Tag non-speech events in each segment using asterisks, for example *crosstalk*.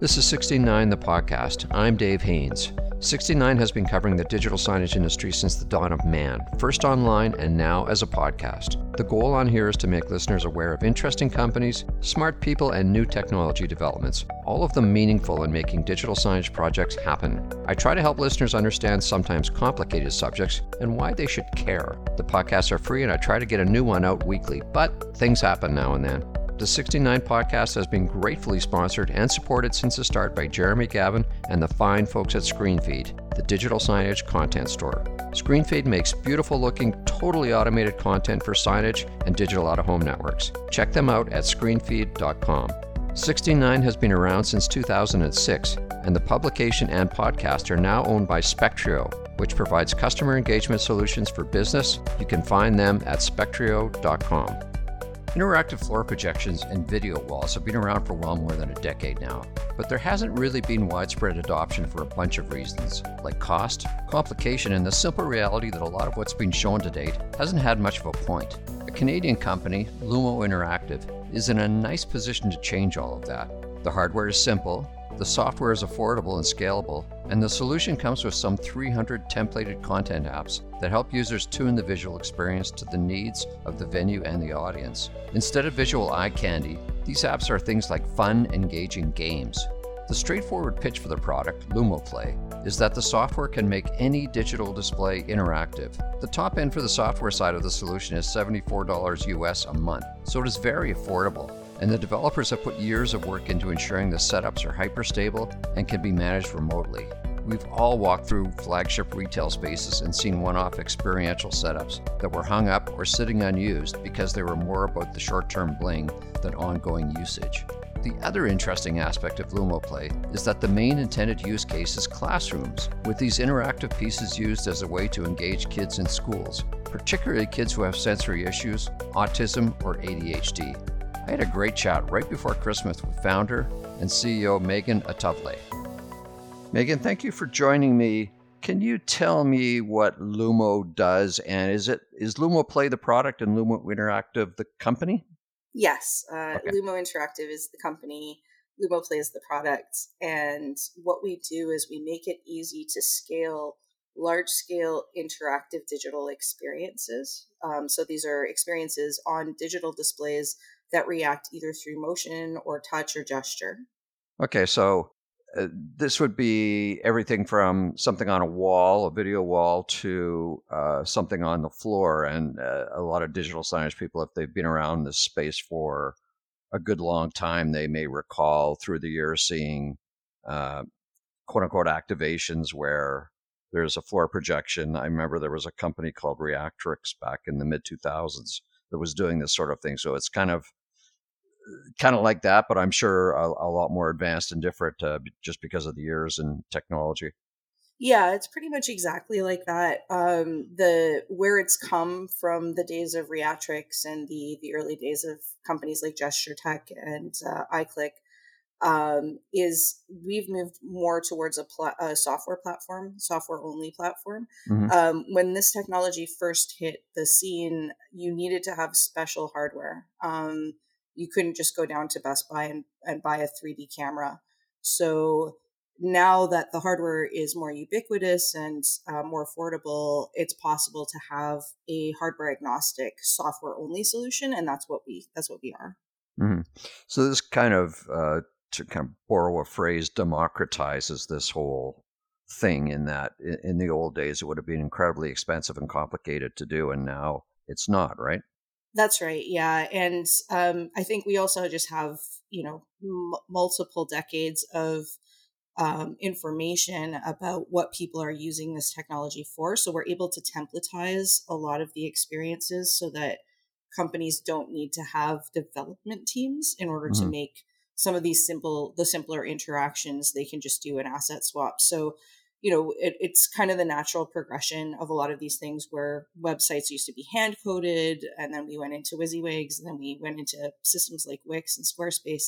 This is 16:9 the podcast. I'm Dave Haynes. 16:9 has been covering the digital signage industry since the dawn of man, first online and now as a podcast. The goal on here is to make listeners aware of interesting companies, smart people, and new technology developments, all of them meaningful in making digital signage projects happen. I try to help listeners understand sometimes complicated subjects and why they should care. The podcasts are free and I try to get a new one out weekly, but things happen now and then. The 16:9 podcast has been gratefully sponsored and supported since the start by Jeremy Gavin and the fine folks at ScreenFeed, the digital signage content store. ScreenFeed makes beautiful looking, totally automated content for signage and digital out of home networks. Check them out at screenfeed.com. 16:9 has been around since 2006, and the publication and podcast are now owned by Spectrio, which provides customer engagement solutions for business. You can find them at spectrio.com. Interactive floor projections and video walls have been around for well more than a decade now, but there hasn't really been widespread adoption for a bunch of reasons, like cost, complication, and the simple reality that a lot of what's been shown to date hasn't had much of a point. A Canadian company, Lumo Interactive, is in a nice position to change all of that. The hardware is simple, the software is affordable and scalable, and the solution comes with some 300 templated content apps that help users tune the visual experience to the needs of the venue and the audience. Instead of visual eye candy, these apps are things like fun, engaging games. The straightforward pitch for the product, LumoPlay, is that the software can make any digital display interactive. The top end for the software side of the solution is $74 US a month, so it is very affordable and the developers have put years of work into ensuring the setups are hyper-stable and can be managed remotely. We've all walked through flagship retail spaces and seen one off experiential setups that were hung up or sitting unused because they were more about the short term bling than ongoing usage. The other interesting aspect of LumoPlay is that the main intended use case is classrooms, with these interactive pieces used as a way to engage kids in schools, particularly kids who have sensory issues, autism, or ADHD. I had a great chat right before Christmas with founder and CEO Meghan Athavale. Meghan, thank you for joining me. Can you tell me what Lumo does, and is it is Lumo Play the product and Lumo Interactive the company? Yes, uh, okay. Lumo Interactive is the company. Lumo Play is the product, and what we do is we make it easy to scale large scale interactive digital experiences. Um, so these are experiences on digital displays that react either through motion or touch or gesture. Okay, so uh, this would be everything from something on a wall, a video wall, to uh, something on the floor. And uh, a lot of digital signage people, if they've been around this space for a good long time, they may recall through the years seeing uh, quote unquote activations where there's a floor projection. I remember there was a company called Reactrix back in the mid 2000s that was doing this sort of thing. So it's kind of kind of like that, but I'm sure a, a lot more advanced and different uh, just because of the years and technology. Yeah, it's pretty much exactly like that. Um, the where it's come from the days of Reactrix and the the early days of companies like GestureTek and uh, EyeClick um, is we've moved more towards a, pl- a software platform, software only platform. Mm-hmm. Um, when this technology first hit the scene, you needed to have special hardware. Um, you couldn't just go down to Best Buy and, and buy a 3D camera. So now that the hardware is more ubiquitous and uh, more affordable, it's possible to have a hardware agnostic software only solution, and that's what we that's what we are. Mm-hmm. So this kind of uh, to kind of borrow a phrase, democratizes this whole thing in that in the old days it would have been incredibly expensive and complicated to do, and now it's not, right? That's right. Yeah. And um, I think we also just have, you know, m- multiple decades of um, information about what people are using this technology for. So we're able to templatize a lot of the experiences so that companies don't need to have development teams in order mm-hmm. to make some of these simple, the simpler interactions, they can just do an asset swap. So you know, it, it's kind of the natural progression of a lot of these things where websites used to be hand coded, and then we went into WYSIWYGs, and then we went into systems like Wix and Squarespace.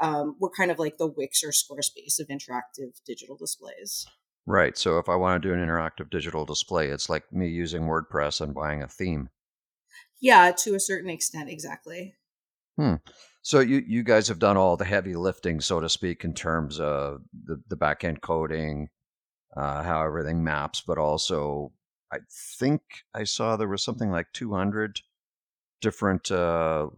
Um, we're kind of like the Wix or Squarespace of interactive digital displays. Right. So if I want to do an interactive digital display, it's like me using WordPress and buying a theme. Yeah, to a certain extent, exactly. Hmm. So you you guys have done all the heavy lifting, so to speak, in terms of the the back end coding, uh, how everything maps, but also I think I saw there was something like 200 different uh,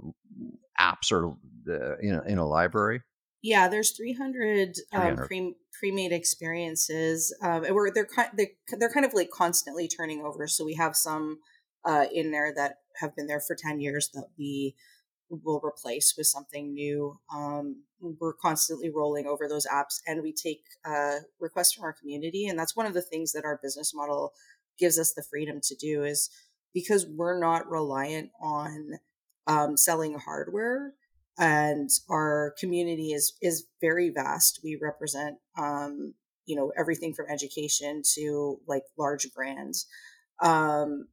apps or uh, in, a, in a library. Yeah, there's 300, 300. Um, pre pre-made experiences, um, and we're they're they're they're kind of like constantly turning over. So we have some uh, in there that have been there for 10 years that we will replace with something new. Um, we're constantly rolling over those apps, and we take uh, requests from our community, and that's one of the things that our business model gives us the freedom to do is because we're not reliant on um, selling hardware and our community is is very vast we represent um, you know everything from education to like large brands um,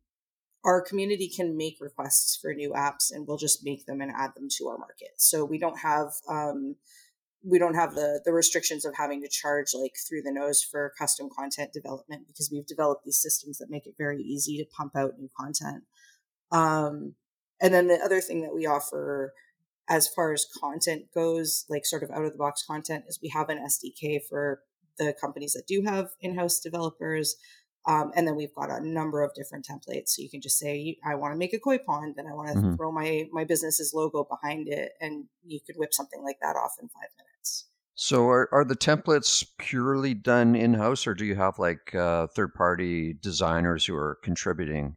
our community can make requests for new apps and we'll just make them and add them to our market so we don't have um, we don't have the the restrictions of having to charge like through the nose for custom content development because we've developed these systems that make it very easy to pump out new content um, and then the other thing that we offer as far as content goes, like sort of out of the box content, is we have an SDK for the companies that do have in house developers. Um, and then we've got a number of different templates. So you can just say, I want to make a koi pond and I want to mm-hmm. throw my, my business's logo behind it. And you could whip something like that off in five minutes. So are, are the templates purely done in house or do you have like uh, third party designers who are contributing?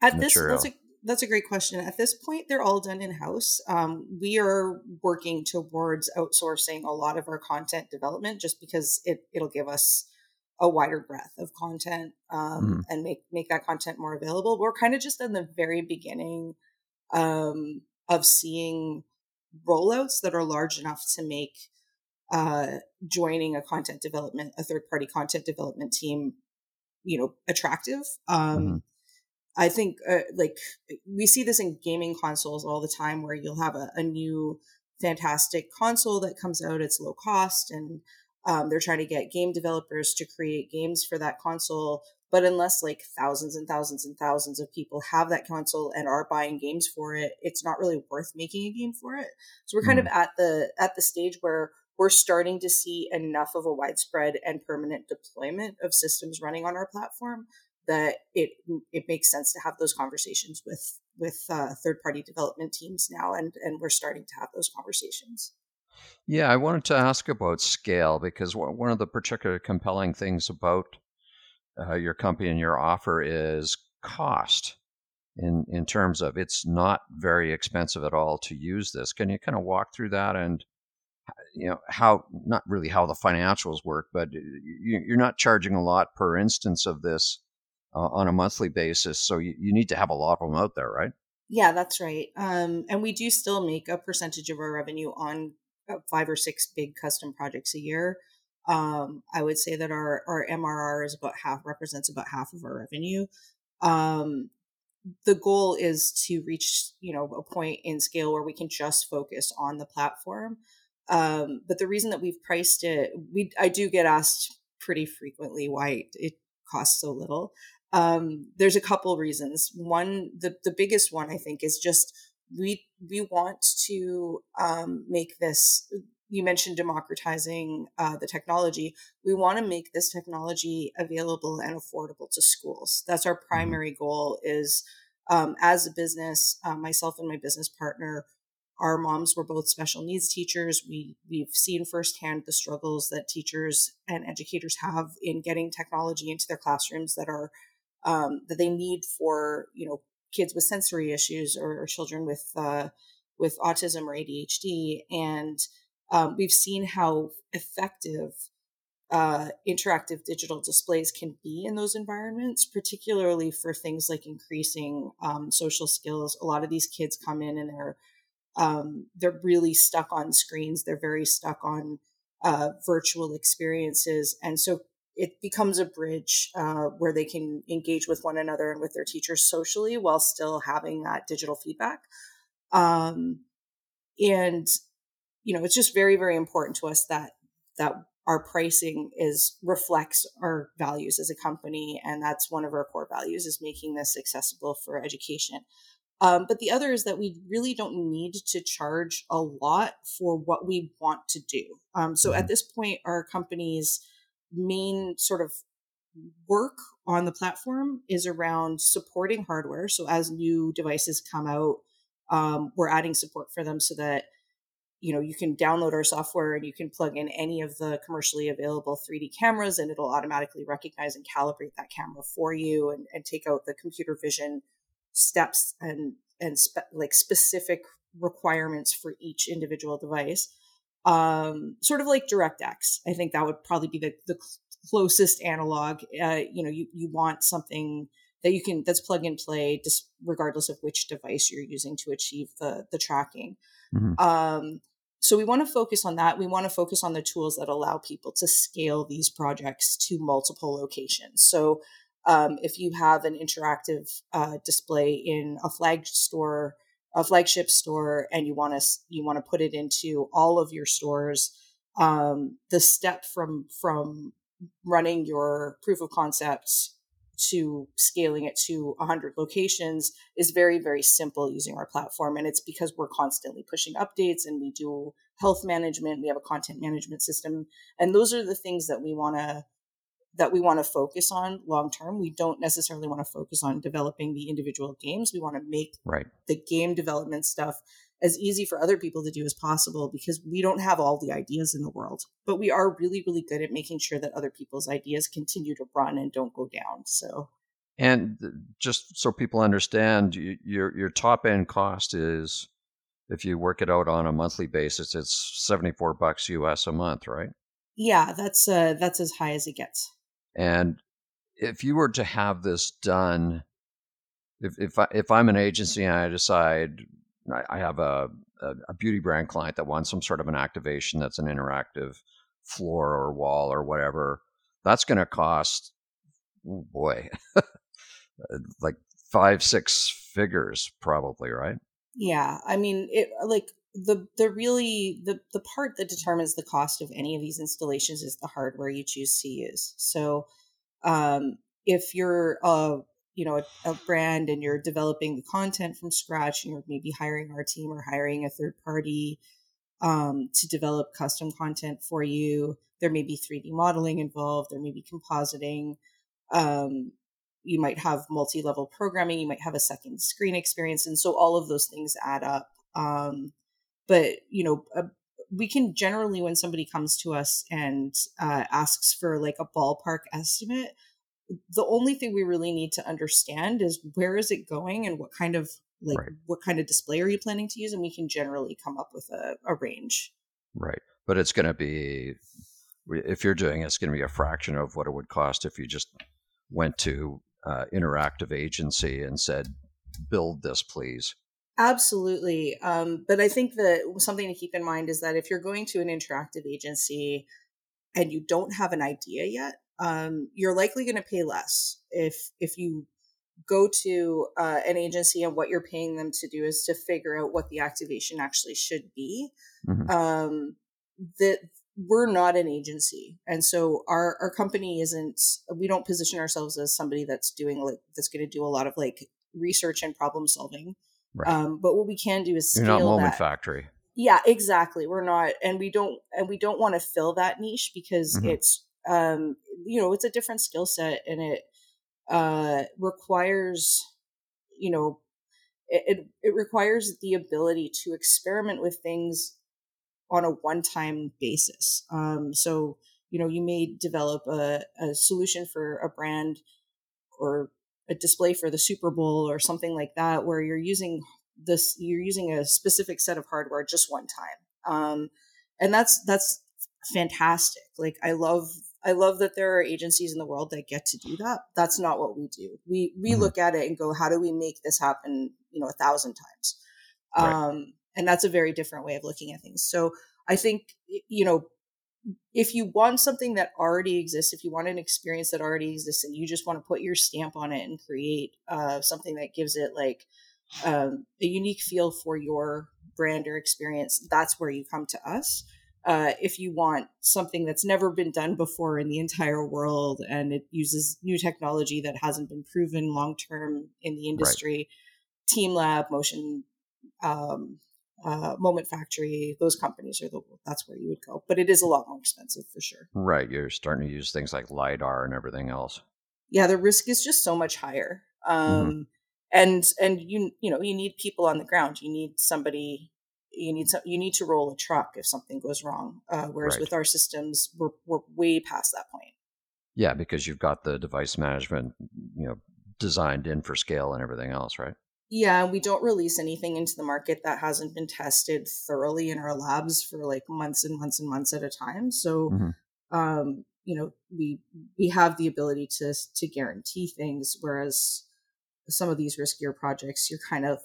At material? this, that's a that's a great question. At this point, they're all done in house. Um, we are working towards outsourcing a lot of our content development, just because it it'll give us a wider breadth of content um, mm. and make make that content more available. We're kind of just in the very beginning um, of seeing rollouts that are large enough to make uh, joining a content development, a third party content development team, you know, attractive. Mm I think uh, like we see this in gaming consoles all the time where you'll have a, a new fantastic console that comes out, it's low cost, and um, they're trying to get game developers to create games for that console. But unless like thousands and thousands and thousands of people have that console and are buying games for it, it's not really worth making a game for it. So we're kind mm. of at the at the stage where we're starting to see enough of a widespread and permanent deployment of systems running on our platform that it it makes sense to have those conversations with with uh, third party development teams now, and and we're starting to have those conversations. Yeah, I wanted to ask about scale because one of the particular compelling things about uh, your company and your offer is cost. In in terms of it's not very expensive at all to use this. Can you kind of walk through that and you know how not really how the financials work, but you're not charging a lot per instance of this uh, on a monthly basis. So you, you need to have a lot of them out there, right? Yeah, that's right. Um, and we do still make a percentage of our revenue on uh, five or six big custom projects a year. Um, I would say that our, our MRR is about half, represents about half of our revenue. Um, the goal is to reach, you know, a point in scale where we can just focus on the platform. Um, but the reason that we've priced it, we I do get asked pretty frequently why it costs so little. Um, there's a couple reasons. One, the, the biggest one I think is just we we want to um, make this. You mentioned democratizing uh, the technology. We want to make this technology available and affordable to schools. That's our mm-hmm. primary goal. Is um, as a business, uh, myself and my business partner, our moms were both special needs teachers. We we've seen firsthand the struggles that teachers and educators have in getting technology into their classrooms that are um, that they need for you know kids with sensory issues or, or children with uh, with autism or ADHD, and um, we've seen how effective uh, interactive digital displays can be in those environments, particularly for things like increasing um, social skills. A lot of these kids come in and they're um, they're really stuck on screens. They're very stuck on uh, virtual experiences, and so it becomes a bridge uh, where they can engage with one another and with their teachers socially while still having that digital feedback. Um, and you know, it's just very, very important to us that that our pricing is reflects our values as a company, and that's one of our core values is making this accessible for education. Um, but the other is that we really don't need to charge a lot for what we want to do. Um, so at mm-hmm. this point, our company's main sort of work on the platform is around supporting hardware. So as new devices come out, um, we're adding support for them so that you know you can download our software and you can plug in any of the commercially available 3d cameras and it'll automatically recognize and calibrate that camera for you and, and take out the computer vision steps and and spe- like specific requirements for each individual device um, sort of like directx i think that would probably be the, the closest analog uh, you know you, you want something that you can that's plug and play just regardless of which device you're using to achieve the the tracking mm-hmm. um, so we want to focus on that. We want to focus on the tools that allow people to scale these projects to multiple locations. So um, if you have an interactive uh, display in a flag store, a flagship store, and you want to you want to put it into all of your stores, um, the step from from running your proof of concept to scaling it to 100 locations is very very simple using our platform and it's because we're constantly pushing updates and we do health management we have a content management system and those are the things that we want to that we want to focus on long term we don't necessarily want to focus on developing the individual games we want to make right. the game development stuff as easy for other people to do as possible because we don't have all the ideas in the world. But we are really, really good at making sure that other people's ideas continue to run and don't go down. So, and just so people understand, your your top end cost is if you work it out on a monthly basis, it's seventy four bucks US a month, right? Yeah, that's uh, that's as high as it gets. And if you were to have this done, if if I, if I'm an agency and I decide I, have a, a, a beauty brand client that wants some sort of an activation that's an interactive floor or wall or whatever. That's going to cost, oh boy, *laughs* uh, like five, six figures probably, right? Yeah. I mean, it like the the really the the part that determines the cost of any of these installations is the hardware you choose to use. So um if you're a you know a, a, brand and you're developing the content from scratch and you're maybe hiring our team or hiring a third party um, to develop custom content for you there may be 3d modeling involved there may be compositing um, you might have multi-level programming you might have a second screen experience and so all of those things add up um, but you know uh, we can generally when somebody comes to us and uh, asks for like a ballpark estimate the only thing we really need to understand is where is it going and what kind of like right. what kind of display are you planning to use and we can generally come up with a, a range. Right. But it's going to be if you're doing it, it's going to be a fraction of what it would cost if you just went to uh, interactive agency and said build this please absolutely um, but i think that something to keep in mind is that if you're going to an interactive agency and you don't have an idea yet um, you're likely going to pay less if if you go to uh, an agency and what you're paying them to do is to figure out what the activation actually should be. Mm-hmm. Um, that we're not an agency, and so our our company isn't. We don't position ourselves as somebody that's doing like that's going to do a lot of like research and problem solving. Right. Um, but what we can do is scale You're not Moment that. Factory. Yeah, exactly. We're not, and we don't, and we don't want to fill that niche because mm-hmm. it's um, you know, it's a different skill set and it uh, requires, you know, it, it requires the ability to experiment with things on a one-time basis. Um, so, you know, you may develop a, a solution for a brand or a display for the Super Bowl or something like that, where you're using this, you're using a specific set of hardware just one time. Um, and that's, that's fantastic. Like I love I love that there are agencies in the world that get to do that. That's not what we do. We we mm-hmm. look at it and go, how do we make this happen? You know, a thousand times. Right. Um, and that's a very different way of looking at things. So I think you know, if you want something that already exists, if you want an experience that already exists, and you just want to put your stamp on it and create uh, something that gives it like um, a unique feel for your brand or experience, that's where you come to us. Uh, if you want something that's never been done before in the entire world and it uses new technology that hasn't been proven long term in the industry, teamlab motion um, uh, moment factory those companies are the that's where you would go but it is a lot more expensive for sure right you're starting to use things like lidar and everything else yeah the risk is just so much higher um, mm-hmm. and and you you know you need people on the ground you need somebody you need some, you need to roll a truck if something goes wrong. Uh, whereas right. with our systems, we're we're way past that point. Yeah, because you've got the device management, you know, designed in for scale and everything else, right? Yeah, we don't release anything into the market that hasn't been tested thoroughly in our labs for like months and months and months at a time. So, mm-hmm. um, you know, we we have the ability to to guarantee things, whereas some of these riskier projects, you're kind of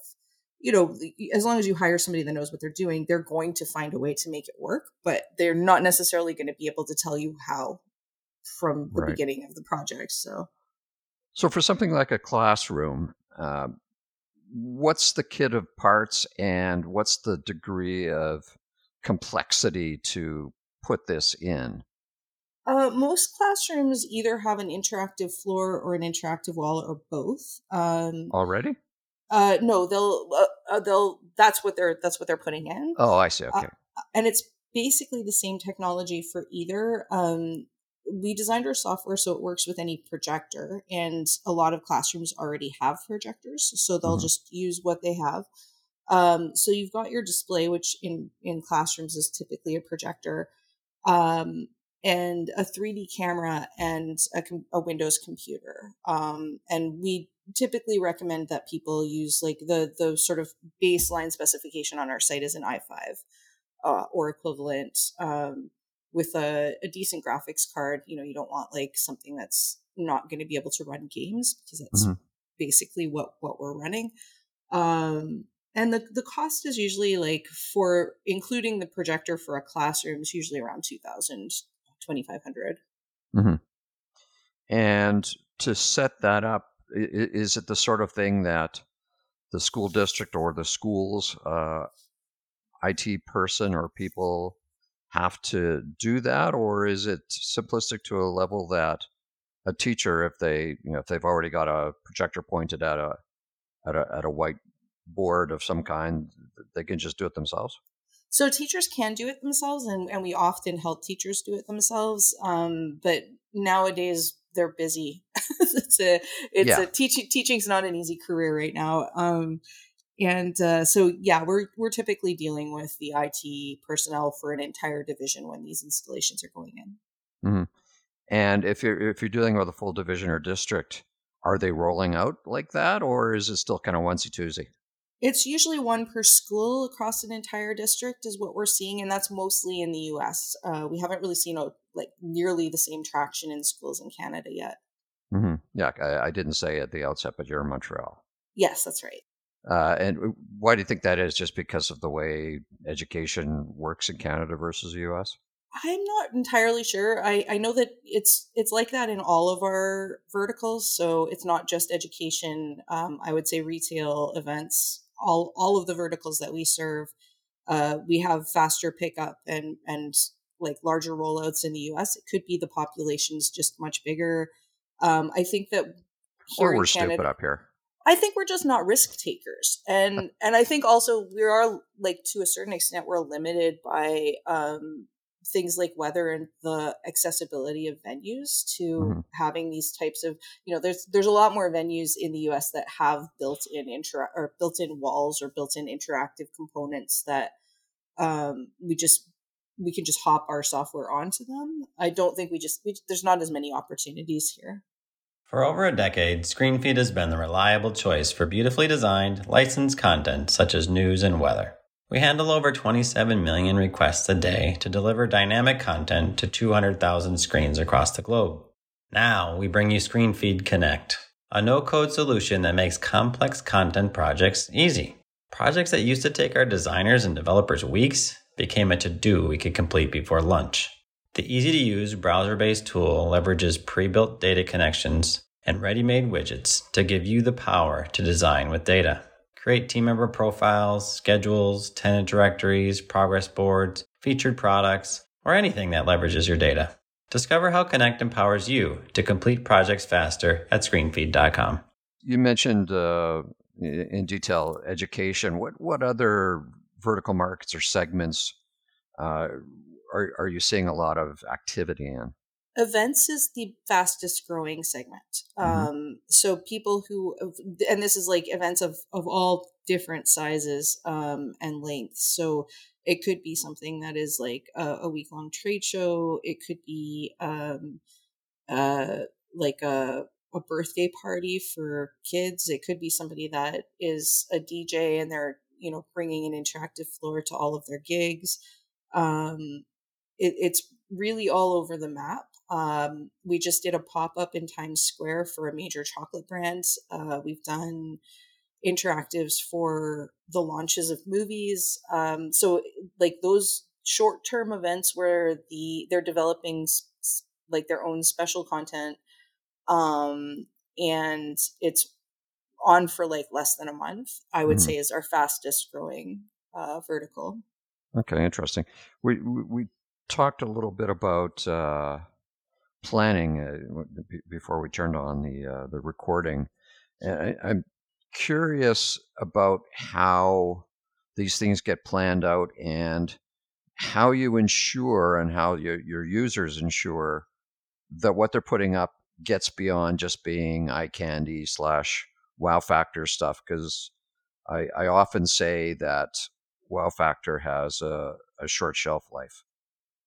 you know, as long as you hire somebody that knows what they're doing, they're going to find a way to make it work, but they're not necessarily going to be able to tell you how from the right. beginning of the project. So, so for something like a classroom, uh, what's the kit of parts and what's the degree of complexity to put this in? Uh, most classrooms either have an interactive floor or an interactive wall or both. Um, Already? Uh, no, they'll uh, uh, they'll that's what they're that's what they're putting in. Oh, I see. Okay, uh, and it's basically the same technology for either. Um, we designed our software so it works with any projector, and a lot of classrooms already have projectors, so they'll mm-hmm. just use what they have. Um, so you've got your display, which in in classrooms is typically a projector. Um, and a 3D camera and a, a Windows computer. Um, and we typically recommend that people use like the the sort of baseline specification on our site is an i5 uh, or equivalent um, with a, a, decent graphics card. You know, you don't want like something that's not going to be able to run games because that's mm-hmm. basically what what we're running. Um, and the the cost is usually like for including the projector for a classroom is usually around 2000 2500 mm-hmm. and to set that up is it the sort of thing that the school district or the school's uh, IT person or people have to do that, or is it simplistic to a level that a teacher, if they you know if they've already got a projector pointed at a at a at a white board of some kind, they can just do it themselves? So teachers can do it themselves, and, and we often help teachers do it themselves. Um, but nowadays, they're busy. *laughs* it's a it's yeah. a teaching teaching's not an easy career right now. Um, and uh, so yeah, we're we're typically dealing with the IT personnel for an entire division when these installations are going in. Mm-hmm. And if you're if you're dealing with a full division or district, are they rolling out like that, or is it still kind of onesie twosie? It's usually one per school across an entire district is what we're seeing, and that's mostly in the U.S. Uh, we haven't really seen a, like nearly the same traction in schools in Canada yet. Mm-hmm. Yeah, I, I, didn't say at the outset, but you're in Montreal. Yes, that's right. Uh, and why do you think that is? Just because of the way education works in Canada versus the U.S. I'm not entirely sure. I, I know that it's it's like that in all of our verticals. So it's not just education. Um, I would say retail, events, all all of the verticals that we serve. Uh, we have faster pickup and and like larger rollouts in the U.S. It could be the population's just much bigger. Um, I think that or we're Canada, stupid up here. I think we're just not risk takers, and and I think also we are like to a certain extent we're limited by um, things like weather and the accessibility of venues to mm-hmm. having these types of you know there's there's a lot more venues in the US that have built-in inter or built-in walls or built-in interactive components that um, we just we can just hop our software onto them. I don't think we just we, there's not as many opportunities here. For over a decade, ScreenFeed has been the reliable choice for beautifully designed, licensed content such as news and weather. We handle over 27 million requests a day to deliver dynamic content to 200,000 screens across the globe. Now we bring you ScreenFeed Connect, a no code solution that makes complex content projects easy. Projects that used to take our designers and developers weeks became a to do we could complete before lunch. The easy to use browser based tool leverages pre built data connections and ready made widgets to give you the power to design with data. Create team member profiles, schedules, tenant directories, progress boards, featured products, or anything that leverages your data. Discover how Connect empowers you to complete projects faster at screenfeed.com. You mentioned uh, in detail education. What what other vertical markets or segments uh, are are you seeing a lot of activity in? Events is the fastest growing segment. Mm-hmm. Um, so people who, and this is like events of of all different sizes um, and lengths. So it could be something that is like a, a week long trade show. It could be um, uh, like a a birthday party for kids. It could be somebody that is a DJ and they're you know bringing an interactive floor to all of their gigs. Um, it, it's really all over the map. Um, we just did a pop up in Times Square for a major chocolate brand. Uh, we've done interactives for the launches of movies. Um, so like those short term events where the they're developing like their own special content, um, and it's on for like less than a month. I would mm. say is our fastest growing uh, vertical. Okay, interesting. We, we talked a little bit about uh, planning uh, before we turned on the uh, the recording. I, I'm curious about how these things get planned out and how you ensure and how your, your users ensure that what they're putting up gets beyond just being eye candy slash wow factor stuff because I, I often say that wow factor has a, a short shelf life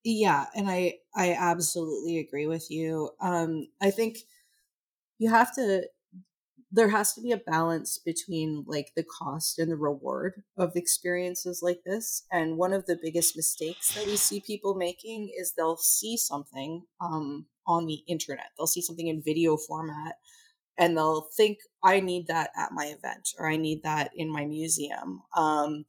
yeah and i i absolutely agree with you um i think you have to there has to be a balance between like the cost and the reward of experiences like this and one of the biggest mistakes that we see people making is they'll see something um, on the internet they'll see something in video format and they'll think i need that at my event or i need that in my museum um,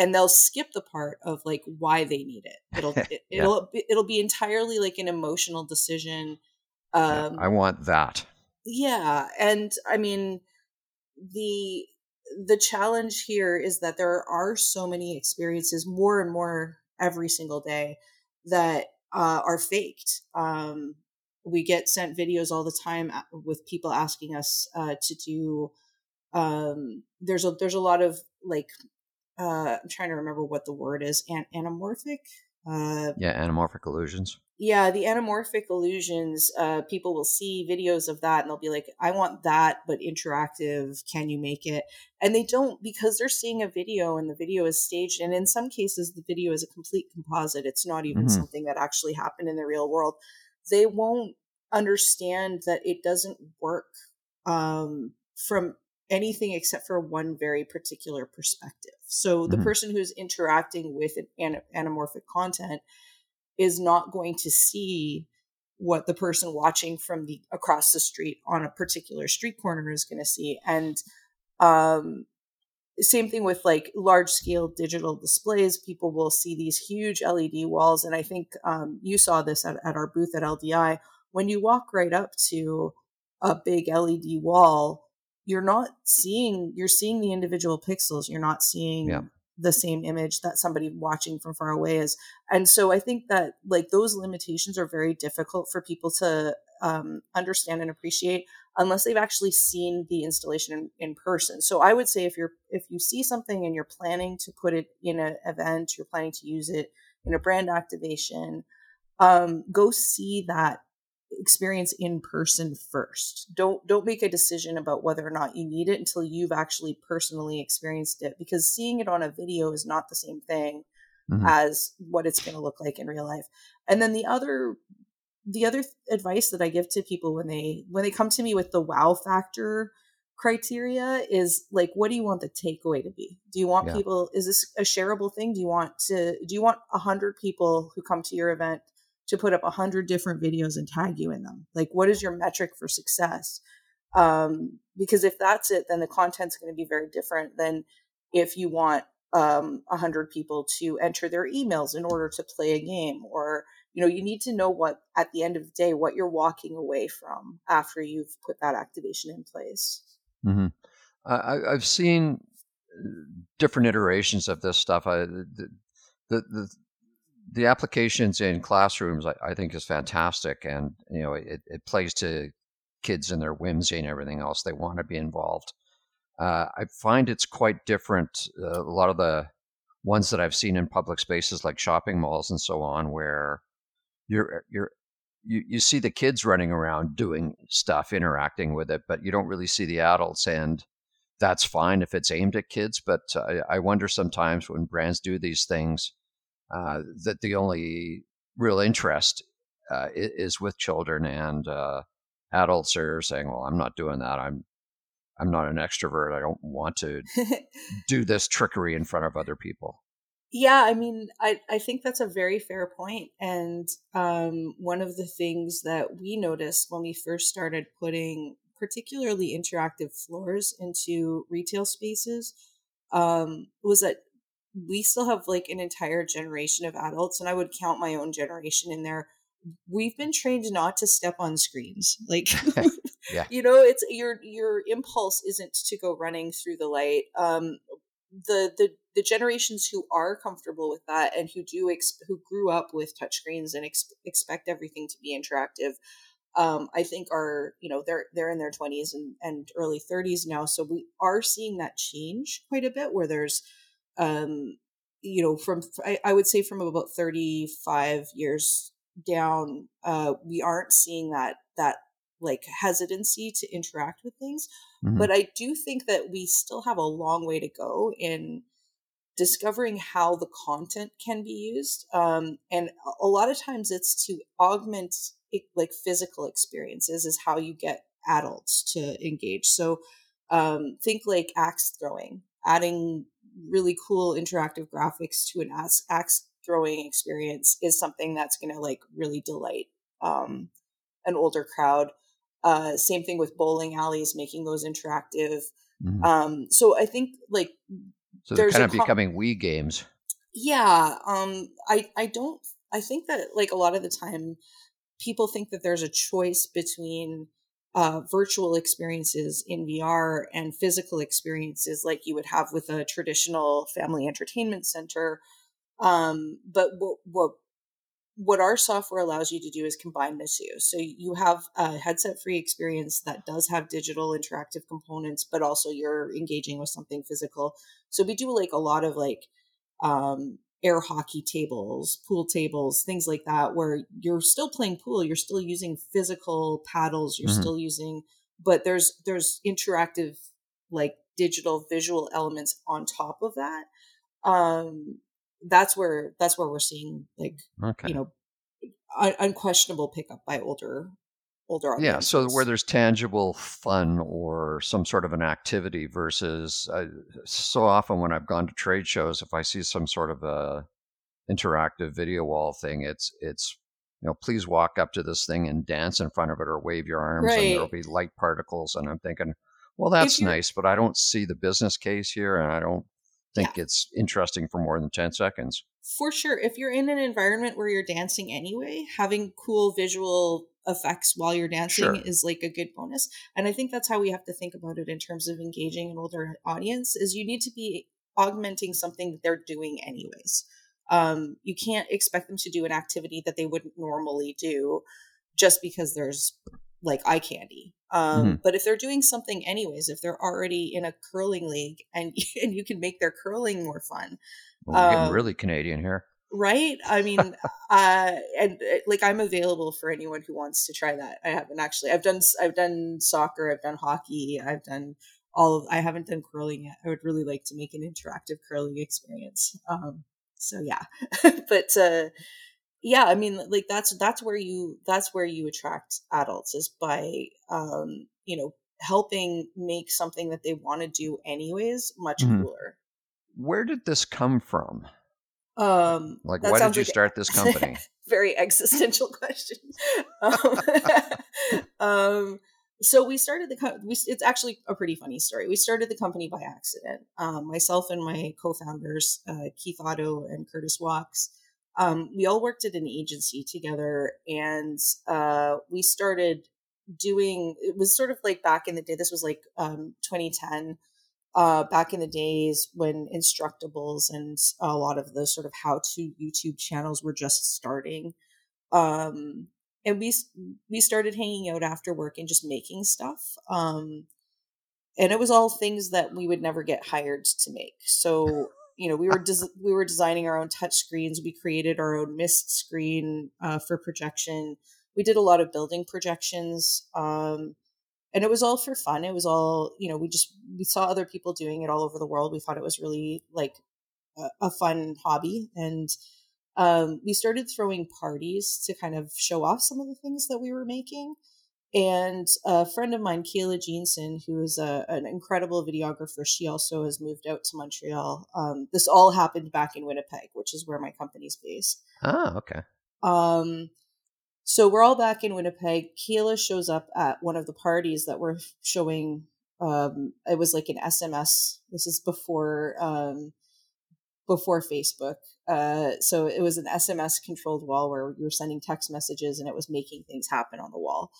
and they'll skip the part of like why they need it. It'll *laughs* it, yeah. it'll it'll be entirely like an emotional decision um, yeah, i want that. yeah and i mean the the challenge here is that there are so many experiences more and more every single day that uh, are faked. Um, we get sent videos all the time with people asking us uh, to do um, there's a there's a lot of like uh, i'm trying to remember what the word is An- anamorphic uh, yeah anamorphic illusions. Yeah the anamorphic illusions uh, people will see videos of that and they'll be like i want that but interactive can you make it? And they don't because they're seeing a video and the video is staged and in some cases the video is a complete composite. It's not even mm-hmm. something that actually happened in the real world. They won't understand that it doesn't work um, from anything except for one very particular perspective. So the mm-hmm. person who's interacting with an anamorphic content is not going to see what the person watching from the across the street on a particular street corner is going to see. And um same thing with like large scale digital displays. People will see these huge led walls. And i think um, you saw this at, at our booth at ldi when you walk right up to a big led wall you're not seeing you're seeing the individual pixels you're not seeing yeah the same image that somebody watching from far away is. And so I think that like those limitations are very difficult for people to um, understand and appreciate unless they've actually seen the installation in, in, person. So I would say if you're if you see something and you're planning to put it in an event, you're planning to use it in a brand activation, um, go see that experience in person first. Don't don't make a decision about whether or not you need it until you've actually personally experienced it because seeing it on a video is not the same thing mm-hmm. as what it's going to look like in real life. And then the other the other advice that I give to people when they when they come to me with the wow factor criteria is like what do you want the takeaway to be do you want yeah. people is this a shareable thing do you want to do you want a hundred people who come to your event to put up a hundred different videos and tag you in them? Like, what is your metric for success? Um, because if that's it, then the content's going to be very different than if you want um, a hundred people to enter their emails in order to play a game or you know you need to know what at the end of the day what you're walking away from after you've put that activation in place mm-hmm. I, have seen uh, different iterations of this stuff I, the, the, the the applications in classrooms, I, I, think, is fantastic, and you know, it, it plays to kids and their whimsy and everything else. They want to be involved. uh, I find it's quite different. Uh, a lot of the ones that I've seen in public spaces like shopping malls and so on, where you're you're you, you see the kids running around doing stuff, interacting with it, but you don't really see the adults. And that's fine if it's aimed at kids. But I, I wonder sometimes when brands do these things uh, that the only real interest uh, is with children and uh, adults are saying, "Well, I'm not doing that. I'm I'm not an extrovert. I don't want to *laughs* do this trickery in front of other people." Yeah, I mean, I, I think that's a very fair point. And um, one of the things that we noticed when we first started putting particularly interactive floors into retail spaces um, was that we still have like an entire generation of adults, and I would count my own generation in there. We've been trained not to step on screens. Like, *laughs* yeah. you know, it's your your impulse isn't to go running through the light. Um, the the the generations who are comfortable with that and who do ex- who grew up with touchscreens and ex- expect everything to be interactive um, I think are you know they're they're in their 20s and, and early 30s now so we are seeing that change quite a bit where there's um, you know from I, I would say from about 35 years down uh, we aren't seeing that that like hesitancy to interact with things mm-hmm. but i do think that we still have a long way to go in discovering how the content can be used um, and a lot of times it's to augment it, like physical experiences is how you get adults to engage so um, think like axe throwing adding really cool interactive graphics to an axe, axe throwing experience is something that's going to like really delight um, an older crowd uh, same thing with bowling alleys, making those interactive. Mm-hmm. Um, so I think like so they're kind of com- becoming Wii games. Yeah. Um, I I don't. I think that like a lot of the time, people think that there's a choice between uh, virtual experiences in VR and physical experiences like you would have with a traditional family entertainment center. Um, but what, what what our software allows you to do is combine the two. So you have a headset free experience that does have digital interactive components, but also you're engaging with something physical. So we do like a lot of like um, air hockey tables, pool tables, things like that, where you're still playing pool, you're still using physical paddles, you're mm-hmm. still using, but there's there's interactive like digital visual elements on top of that. Um, that's where that's where we're seeing like okay. you know un- unquestionable pickup by older older audiences. yeah so where there's tangible fun or some sort of an activity versus so often when i've gone to trade shows if i see some sort of a interactive video wall thing it's it's you know please walk up to this thing and dance in front of it or wave your arms right. and there'll be light particles and i'm thinking well that's nice but i don't see the business case here and i don't think yeah. it's interesting for more than 10 seconds. For sure. If you're in an environment where you're dancing anyway, having cool visual effects while you're dancing sure. is like a good bonus. And I think that's how we have to think about it in terms of engaging an older audience is you need to be augmenting something that they're doing anyways. Um, you can't expect them to do an activity that they wouldn't normally do just because there's like eye candy. Um, mm-hmm. But if they're doing something anyways, if they're already in a curling league and *laughs* and you can make their curling more fun, well, we're getting um, really Canadian here, right? I mean, uh, and uh, like I'm available for anyone who wants to try that. I haven't actually. I've done I've done soccer. I've done hockey. I've done all of. I haven't done curling yet. I would really like to make an interactive curling experience. Um, so yeah, *laughs* but uh, yeah i mean like that's that's where you that's where you attract adults is by um you know helping make something that they want to do anyways much mm-hmm. cooler where did this come from um like why did you like start this *laughs* company? very existential *laughs* question. Um, *laughs* um so we started the co- we, it's actually a pretty funny story. We started the company by accident. Um, myself and my co-founders uh, keith otto and curtis Wachs um, we all worked at an agency together and uh, we started doing it was sort of like back in the day this was like um, 2010 uh, back in the days when instructables and a lot of the sort of how to youtube channels were just starting um, and we we started hanging out after work and just making stuff um, and it was all things that we would never get hired to make. So you know we were des- we were designing our own touch screens. We created our own mist screen uh, for projection. We did a lot of building projections. Um, and it was all for fun. It was all, you know, we just we saw other people doing it all over the world. We thought it was really like a, a fun hobby, and um, we started throwing parties to kind of show off some of the things that we were making. And a friend of mine, Kayla Jeanson, who is a, an incredible videographer, she also has moved out to Montreal. Um, this all happened back in Winnipeg, which is where my company's based. Oh, okay. Um, so we're all back in Winnipeg. Kayla shows up at one of the parties that we're showing. Um, it was like an SMS. This is before um, before Facebook. Uh, so it was an SMS controlled wall where you were sending text messages and it was making things happen on the wall.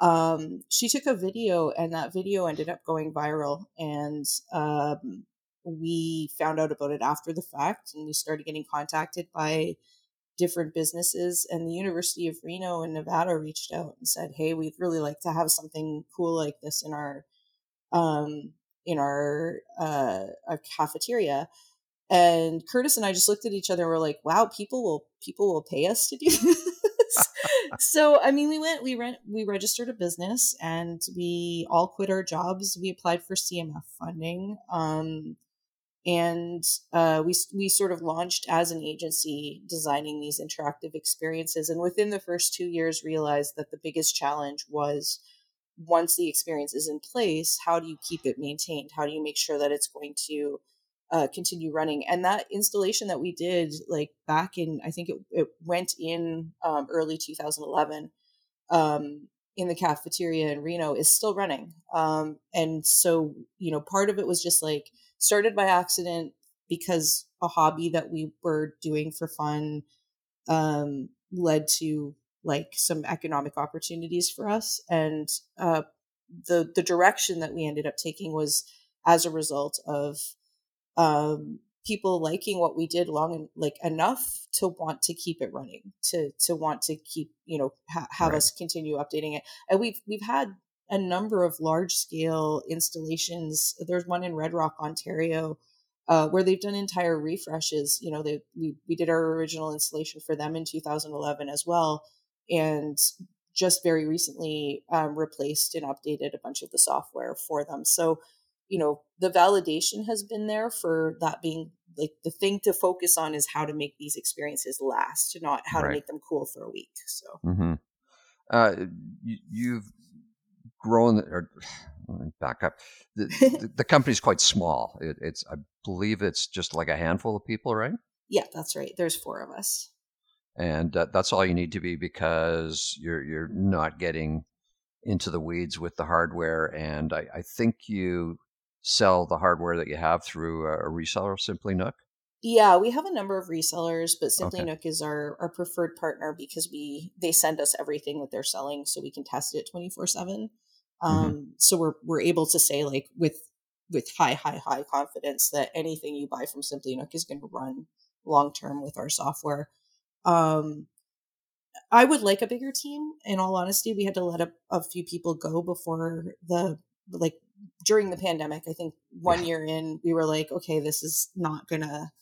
Um, she took a video and that video ended up going viral and um, we found out about it after the fact and we started getting contacted by different businesses and the university of reno in nevada reached out and said hey we'd really like to have something cool like this in our um in our uh our cafeteria. And curtis and i just looked at each other and were like wow people will people will pay us to do *laughs* this. So i mean we went we rent we registered a business and we all quit our jobs. We applied for cmf funding um and uh, we we sort of launched as an agency designing these interactive experiences and within the first two years realized that the biggest challenge was once the experience is in place how do you keep it maintained? How do you make sure that it's going to uh, continue running? And that installation that we did like back in i think it, it went in um, early 2011 um, in the cafeteria in reno is still running. Um, and so you know part of it was just like started by accident because a hobby that we were doing for fun um, led to like some economic opportunities for us and uh, the the direction that we ended up taking was as a result of um, people liking what we did long and like enough to want to keep it running to to want to keep you know ha- have right. us continue updating it and we've we've had a number of large scale installations. There's one in Red Rock, Ontario, uh, where they've done entire refreshes. You know, they we we did our original installation for them in 2011 as well, and just very recently um, replaced and updated a bunch of the software for them. So, you know, the validation has been there for that being like the thing to focus on is how to make these experiences last, not how right. to make them cool for a week. So, mm-hmm. uh, you, you've grown or *sighs* back up. The, the, *laughs* the company's quite small. It, it's i believe it's just like a handful of people right? Yeah that's right. There's four of us. And uh, that's all you need to be because you're you're not getting into the weeds with the hardware. And i, I think you sell the hardware that you have through a, a reseller simply NUC? Yeah, we have a number of resellers, but Simply okay. NUC is our, our preferred partner because we they send us everything that they're selling so we can test it 24 7. Mm-hmm. Um, mm-hmm. so we're we're able to say like with with high high high confidence that anything you buy from Simply NUC is going to run long term with our software. Um, I would like a bigger team. In all honesty, we had to let a, a few people go before the like during the pandemic. I think one year in, we were like, okay, this is not gonna,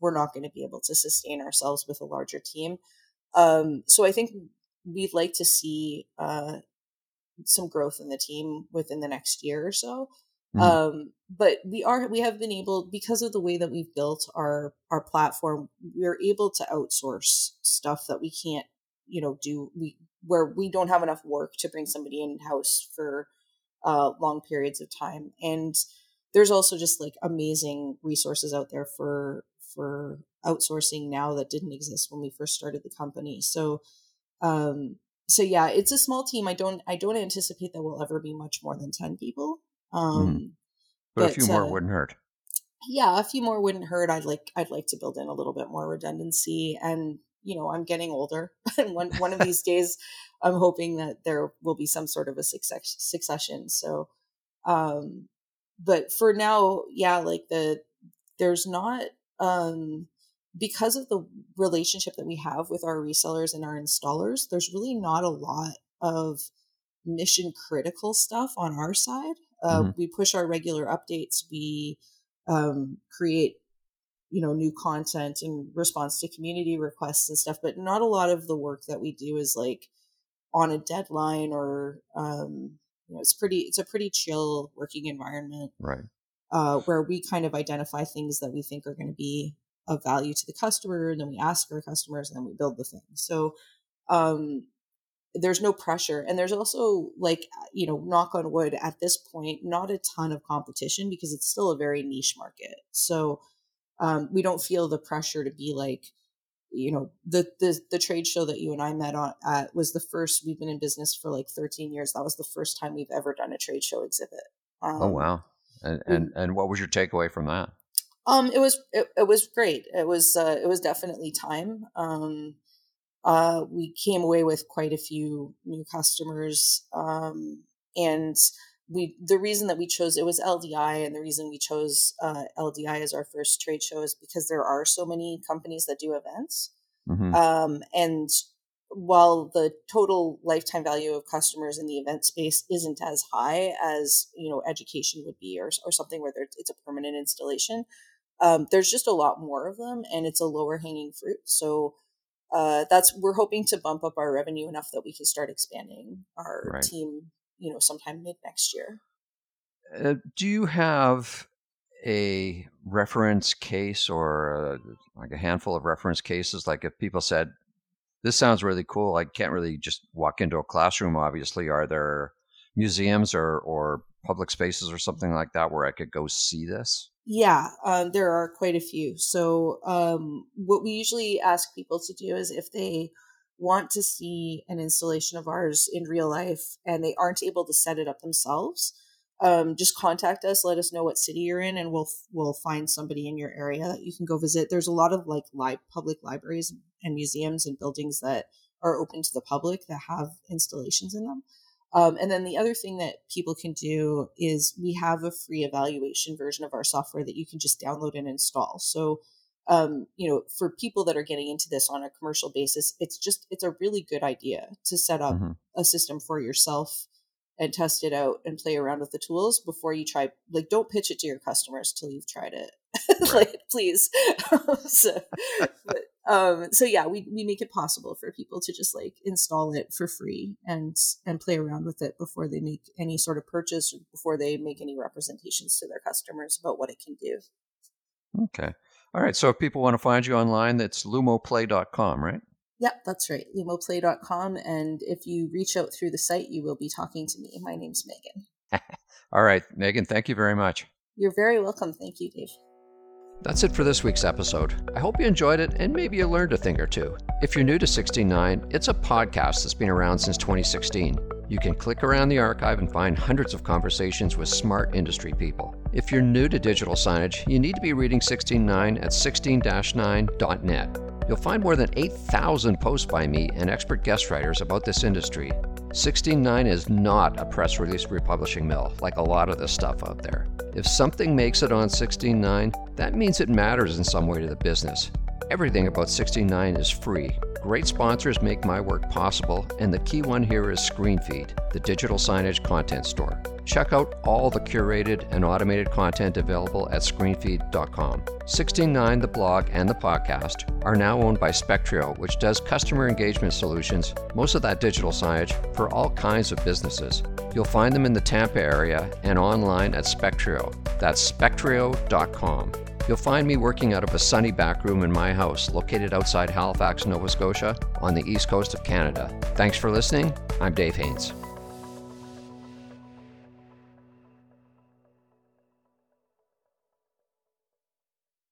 we're not gonna be able to sustain ourselves with a larger team. Um, so I think we'd like to see uh, some growth in the team within the next year or so. Mm-hmm. Um, but we are we have been able because of the way that we've built our our platform, we're able to outsource stuff that we can't, you know, do we where we don't have enough work to bring somebody in house for uh, long periods of time. And there's also just like amazing resources out there for for outsourcing now that didn't exist when we first started the company. So um, so yeah, it's a small team. I don't I don't anticipate that we'll ever be much more than ten people. Um, mm. but, but, a few more uh, wouldn't hurt. Yeah, a few more wouldn't hurt. I'd like I'd like to build in a little bit more redundancy, and you know I'm getting older, *laughs* and one one of *laughs* these days I'm hoping that there will be some sort of a success, succession. So, um, but for now, yeah, like the there's not um because of the relationship that we have with our resellers and our installers, there's really not a lot of mission critical stuff on our side. Uh, mm-hmm. We push our regular updates. We um, create, you know, new content in response to community requests and stuff. But not a lot of the work that we do is like on a deadline or um, you know, it's pretty. It's a pretty chill working environment, right? Uh, where we kind of identify things that we think are going to be of value to the customer, and then we ask our customers, and then we build the thing. So um, there's no pressure and there's also like you know knock on wood at this point not a ton of competition because it's still a very niche market. So um, we don't feel the pressure to be like you know the, the the trade show that you and i met on at was the first we've been in business for like 13 years. That was the first time we've ever done a trade show exhibit. Oh, um, oh wow. And and, and what was your takeaway from that um it was it, it was great it was uh, it was definitely time um uh, we came away with quite a few new customers. Um, and we the reason that we chose it was LDI, and the reason we chose uh, LDI as our first trade show is because there are so many companies that do events. Mm-hmm. Um, and while the total lifetime value of customers in the event space isn't as high as you know education would be or, or something where it's a permanent installation um, there's just a lot more of them and it's a lower hanging fruit. So uh, that's we're hoping to bump up our revenue enough that we can start expanding our right. team you know sometime mid next year. Uh, do you have a reference case or uh, like a handful of reference cases? Like if people said this sounds really cool i can't really just walk into a classroom obviously. Are there museums or or public spaces or something like that where i could go see this yeah, um, there are quite a few. So, um, what we usually ask people to do is if they want to see an installation of ours in real life and they aren't able to set it up themselves, um, just contact us. Let us know what city you're in, and we'll we'll find somebody in your area that you can go visit. There's a lot of like live public libraries and museums and buildings that are open to the public that have installations in them. Um, and then the other thing that people can do is we have a free evaluation version of our software that you can just download and install. So, um, you know, for people that are getting into this on a commercial basis, it's just it's a really good idea to set up mm-hmm. a system for yourself and test it out and play around with the tools before you try. Like, don't pitch it to your customers till you've tried it. *laughs* like, please. *laughs* so, but, um so yeah we, we make it possible for people to just like install it for free and and play around with it before they make any sort of purchase or before they make any representations to their customers about what it can do okay all right so if people want to find you online that's lumoplay.com right Yep, that's right. Lumoplay.com. And if you reach out through the site, you will be talking to me. My name's Meghan. *laughs* All right, Meghan, thank you very much. You're very welcome. Thank you, Dave. That's it for this week's episode. I hope you enjoyed it and maybe you learned a thing or two. If you're new to 16:9, it's a podcast that's been around since 2016. You can click around the archive and find hundreds of conversations with smart industry people. If you're new to digital signage, you need to be reading 16:9 at 16 9.net. You'll find more than 8,000 posts by me and expert guest writers about this industry. 16:9 is not a press release republishing mill like a lot of the stuff out there. If something makes it on 16:9, that means it matters in some way to the business. Everything about 69 is free. Great sponsors make my work possible, and the key one here is ScreenFeed, the digital signage content store. Check out all the curated and automated content available at screenfeed.com. 69, the blog, and the podcast are now owned by Spectrio, which does customer engagement solutions, most of that digital signage, for all kinds of businesses. You'll find them in the Tampa area and online at Spectrio. That's spectrio.com. You'll find me working out of a sunny back room in my house, located outside Halifax, Nova Scotia, on the east coast of Canada. Thanks for listening. I'm Dave Haynes.